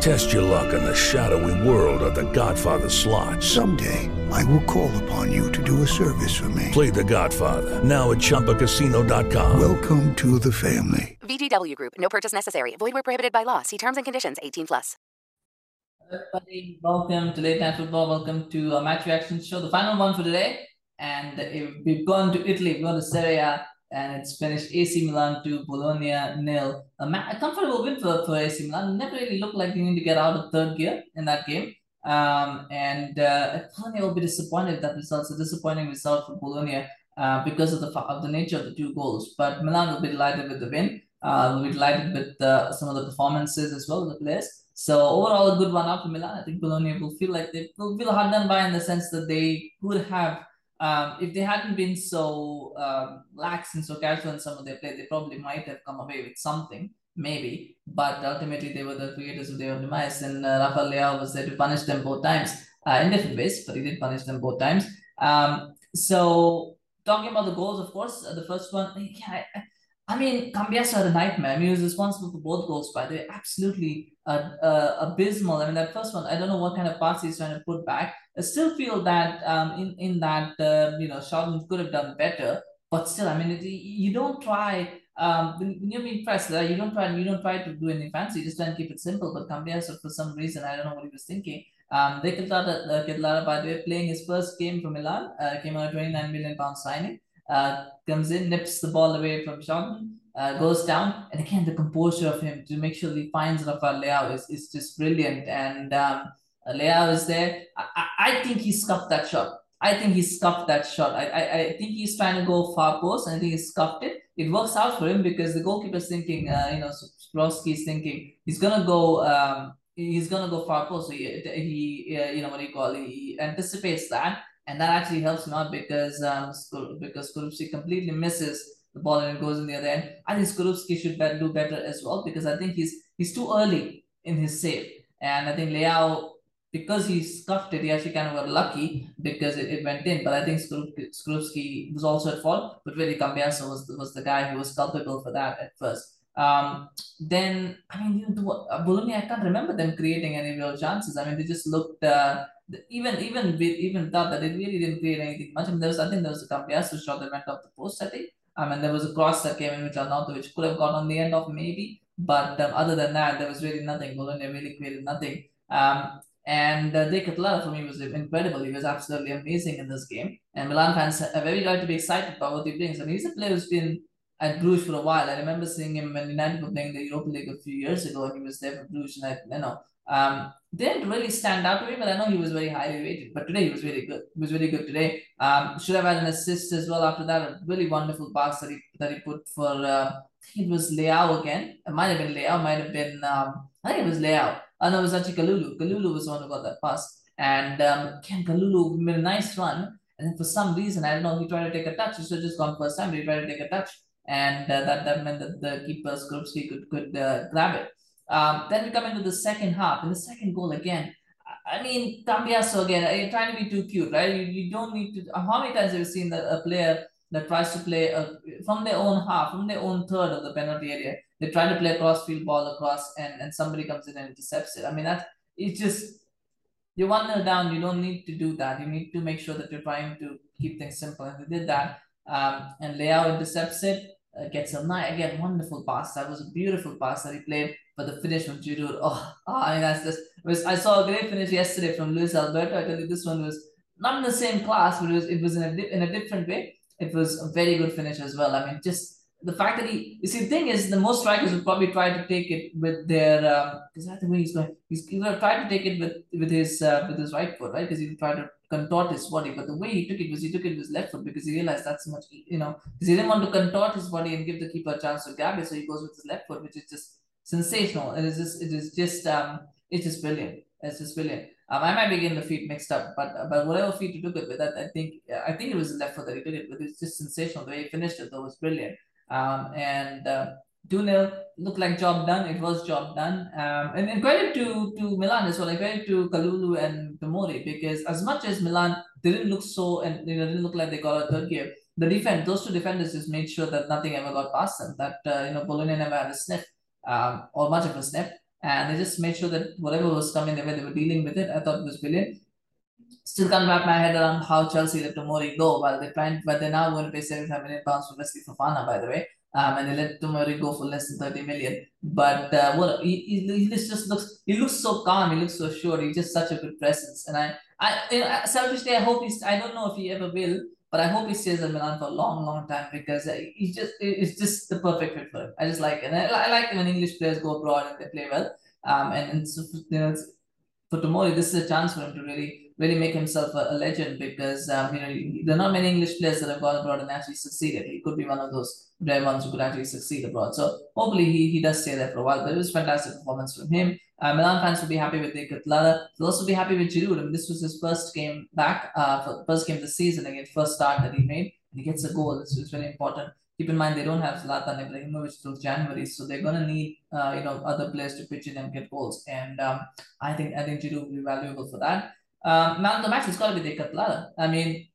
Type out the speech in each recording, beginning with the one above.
Test your luck in the shadowy world of The Godfather slot. Someday, I will call upon you to do a service for me. Play The Godfather now at ChumbaCasino.com. Welcome to the family. VGW Group. No purchase necessary. Void where prohibited by law. See terms and conditions. 18 plus. Everybody, welcome to Late Night Football. Welcome to a match reaction show, the final one for today. And we've gone to Italy, we've gone to Serie A, and it's finished AC Milan two Bologna nil. A, ma- a comfortable win for, for AC Milan. Never really looked like they need to get out of third gear in that game. Um, and uh, Bologna will be disappointed that result. It's a disappointing result for Bologna uh, because of the of the nature of the two goals. But Milan will be delighted with the win. Uh, will be delighted with uh, some of the performances as well the players. So overall, a good one out for Milan. I think Bologna will feel like they will feel hard done by in the sense that they could have um, if they hadn't been so um, lax and so casual in some of their play, they probably might have come away with something, maybe. But ultimately, they were the creators of their own demise, and uh, Rafael was there to punish them both times uh, in different ways, but he did punish them both times. Um, so, talking about the goals, of course, uh, the first one, yeah, I mean, Cambiaso had a nightmare. I mean, he was responsible for both goals, by the way. Absolutely uh, uh, abysmal. I mean, that first one, I don't know what kind of pass he's trying to put back. I still feel that um, in, in that, uh, you know, Schouten could have done better. But still, I mean, it, you don't try, um, when, you're being pressed, you don't try you don't try to do anything fancy. You just try and keep it simple. But Cambiaso, for some reason, I don't know what he was thinking. Um, De Ketelaere, uh, Ketelaere, by the way, playing his first game for Milan, uh, came on a 29 million pound signing uh, comes in, nips the ball away from Schouten, uh, goes down, and again the composure of him to make sure he finds Rafael Leao is, is just brilliant. And um, Leao is there. I, I think he scuffed that shot. I think he scuffed that shot. I, I, I think he's trying to go far post, and I think he scuffed it. It works out for him because the goalkeeper's thinking, uh, you know, is thinking he's gonna go. Um, he's gonna go far post. So he, he uh, you know what do you call? It? He anticipates that and that actually helps out because um because Skorupski completely misses the ball and it goes in the other end. I think Skorupski should do better as well because I think he's he's too early in his save, and I think Leao because he scuffed it, he actually kind of got lucky because it, it went in. But I think Skorupski was also at fault, but really Cambiaso was was the guy who was culpable for that at first. Um, then I mean, you Bologna, I can't remember them creating any real chances. I mean, they just looked. Uh, even even even thought that they really didn't create anything much. I mean, there was I think there was a Cambiaso shot that went off the post. I think. I mean, there was a cross that came in which Arnautovic which could have gone on the end of maybe, but um, other than that, there was really nothing. Bologna really created nothing. Um, and uh, Ketelaere for me was incredible. He was absolutely amazing in this game. And Milan fans are very right to be excited about what he brings. I mean, he's a player who's been at Bruges for a while. I remember seeing him when United were playing the Europa League a few years ago, and he was there for Bruges. And I, you know, um, didn't really stand out to me, but I know he was very highly rated. But today he was really good. He was really good today. Um, should have had an assist as well after that. A really wonderful pass that he that he put for. Uh, it was Leao again. It might have been Leao. Might have been. Um, I think it was Leao. Oh no, it was actually Kalulu. Kalulu was the one who got that pass. And um, Ken Kalulu made a nice run. And then for some reason, I don't know, he tried to take a touch. He should have just gone first time, but he tried to take a touch. And uh, that, that meant that the keeper, Skorupski, could, could uh, grab it. Um, then we come into the second half. In the second goal again, I mean, Cambiaso again, you're trying to be too cute, right? You, you don't need to. How many times have you seen that a player that tries to play a, from their own half, from their own third of the penalty area, they try to play a cross-field ball across, and, and somebody comes in and intercepts it. I mean, that it's just you're one nil down. You don't need to do that. You need to make sure that you're trying to keep things simple, and they did that. Um, and Leao intercepts it, uh, gets a nice again wonderful pass. That was a beautiful pass that he played but the finish from Giroud, oh, oh, I mean, that's just, was, I saw a great finish yesterday from Luis Alberto. I tell you, this one was not in the same class, but it was, it was in a, in a different way. It was a very good finish as well. I mean, just the fact that he, you see, the thing is, the most strikers would probably try to take it with their, um, is that the way he's going? He's, he's to try to take it with, with his, uh, with his right foot, right? Because he tried to contort his body. But the way he took it was he took it with his left foot because he realized that's so much, you know, because he didn't want to contort his body and give the keeper a chance to grab it. So he goes with his left foot, which is just sensational. It is just it is just um it's just brilliant. It's just brilliant. Um, I might be getting the feet mixed up, but but whatever feet you took it with, I, I think I think it was left foot that he took it with. It's just sensational. The way he finished it though was brilliant. Um, and uh, 2 0 looked like job done. It was job done. Um, and, and credit to, to Milan as well. Like credit to Kalulu and Tomori because as much as Milan didn't look so and you know didn't look like they got a third gear, the defense, those two defenders just made sure that nothing ever got past them. That uh, you know Bologna never had a sniff um, or much of a sniff, and they just made sure that whatever was coming their way, they were dealing with it. I thought it was brilliant. Still can't wrap my head around how Chelsea let Tomori go while they're trying, but they're now going to pay 75 million pounds for Wesley Fofana, by the way um, and they let Tomori go for less than 30 million. But uh, what he, he, he just looks he looks so calm, he looks so sure, he's just such a good presence. And I I you know, selfishly I hope he's I don't know if he ever will, but I hope he stays at Milan for a long, long time because he's just it's just the perfect fit for him. I just like it. And I, like when English players go abroad and they play well. Um, and, and so, you know, for Tomori, this is a chance for him to really really make himself a, a legend because um, you know there are not many English players that have gone abroad and actually succeeded. He could be one of those rare ones who could actually succeed abroad. So hopefully he, he does stay there for a while. But it was fantastic performance from him. Uh, Milan fans will be happy with Nick They'll also be happy with Giroud. I mean, this was his first game back, uh, for first game of the season again, first start that he made. And he gets a goal. This is very important. Keep in mind they don't have Zlatan Ibrahimovic till January, so they're gonna need uh, you know other players to pitch in and get goals. And um, I think I think Giroud will be valuable for that. Um, man of the match has got to be De Ketelaere. I mean,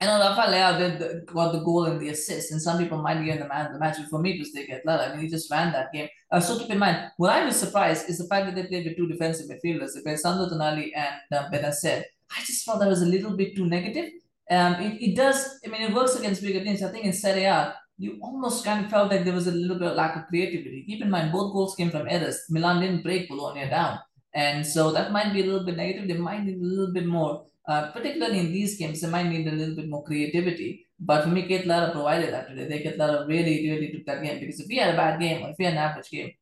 I know Rafael Leao did the, got the goal and the assist, and some people might be in the man of the match. But for me, it was De Ketelaere. I mean, he just ran that game. Uh, so keep in mind, what I was surprised is the fact that they played with two defensive midfielders. They played Sandro Tonali and um, Bennacer. I just felt that was a little bit too negative. Um, it, it does, I mean, it works against bigger teams. I think in Serie A, you almost kind of felt like there was a little bit of lack of creativity. Keep in mind, both goals came from errors. Milan didn't break Bologna down. And so that might be a little bit negative. They might need a little bit more, uh, particularly in these games, they might need a little bit more creativity. But for me, Ketelaere provided that today. They Ketelaere really, really took that game because if he had a bad game or if he had an average game,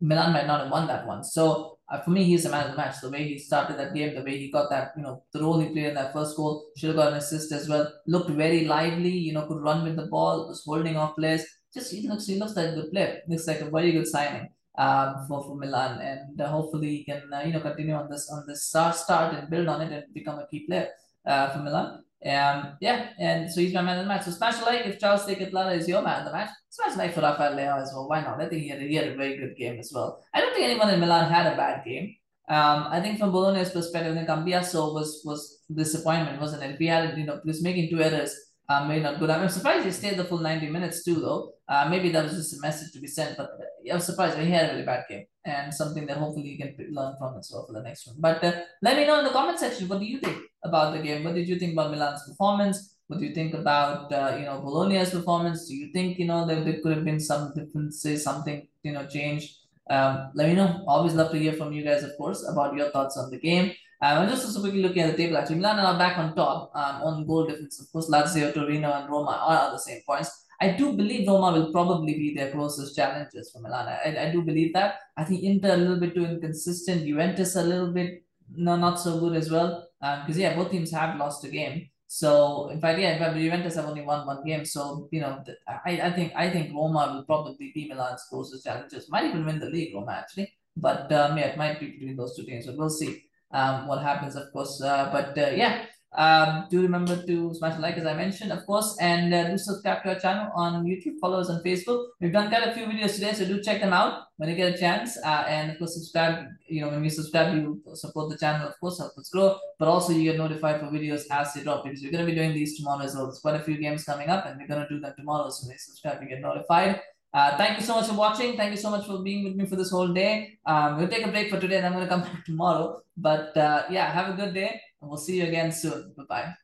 Milan might not have won that one. So uh, for me, he's the man of the match. The way he started that game, the way he got that, you know, the role he played in that first goal, should have got an assist as well. Looked very lively, you know, could run with the ball, was holding off players. Just he looks, he looks like a good player. Looks like a very good signing um, for, for Milan, and uh, hopefully he can uh, you know continue on this on this start start and build on it and become a key player uh, for Milan. Um, yeah, and so he's my man of the match. So smash a like if Charles De Ketelaere is your man of the match. Smash a like for Rafael Leao as well. Why not? I think he had, a, he had a very good game as well. I don't think anyone in Milan had a bad game. Um, I think from Bologna's perspective, I think Cambiaso was was disappointment, wasn't it? If he had, you know, he was making two errors uh, may not good. I'm surprised he stayed the full 90 minutes too, though. Uh, maybe that was just a message to be sent, but I was surprised. he had a really bad game and something that hopefully you can learn from as well for the next one. But uh, let me know in the comment section what do you think about the game? What did you think about Milan's performance? What do you think about uh, you know Bologna's performance? Do you think you know there, there could have been some differences, something you know changed? Um, let me know. Always love to hear from you guys, of course, about your thoughts on the game. Um, just also quickly looking at the table, actually, Milan are back on top um, on goal difference. Of course, Lazio, Torino, and Roma are at the same points. I do believe Roma will probably be their closest challengers for Milan. I, I do believe that. I think Inter a little bit too inconsistent. Juventus a little bit no not so good as well. Because um, yeah, both teams have lost a game. So in fact, yeah, Juventus have only won one game. So you know, I, I think I think Roma will probably be Milan's closest challengers. Might even win the league, Roma actually. But um, yeah, it might be between those two teams. So we'll see um, what happens, of course. Uh, but uh, yeah, um, do remember to smash like as I mentioned, of course, and uh, do subscribe to our channel on YouTube, follow us on Facebook. We've done quite a few videos today, so do check them out when you get a chance. Uh, and of course, subscribe. You know, when you subscribe, you support the channel, of course, help us grow. But also, you get notified for videos as they drop because we're going to be doing these tomorrow as well. There's quite a few games coming up, and we're going to do them tomorrow. So when you subscribe, you get notified. Uh, thank you so much for watching. Thank you so much for being with me for this whole day. Um, we'll take a break for today, and I'm going to come back tomorrow. But uh, yeah, have a good day, and we'll see you again soon. Bye bye.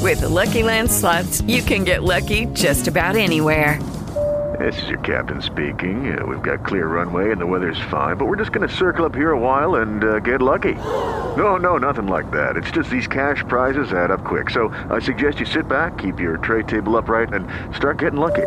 With the Lucky Land slots, you can get lucky just about anywhere. This is your captain speaking. Uh, we've got clear runway and the weather's fine, but we're just going to circle up here a while and uh, get lucky. No, no, nothing like that. It's just these cash prizes add up quick. So I suggest you sit back, keep your tray table upright, and start getting lucky.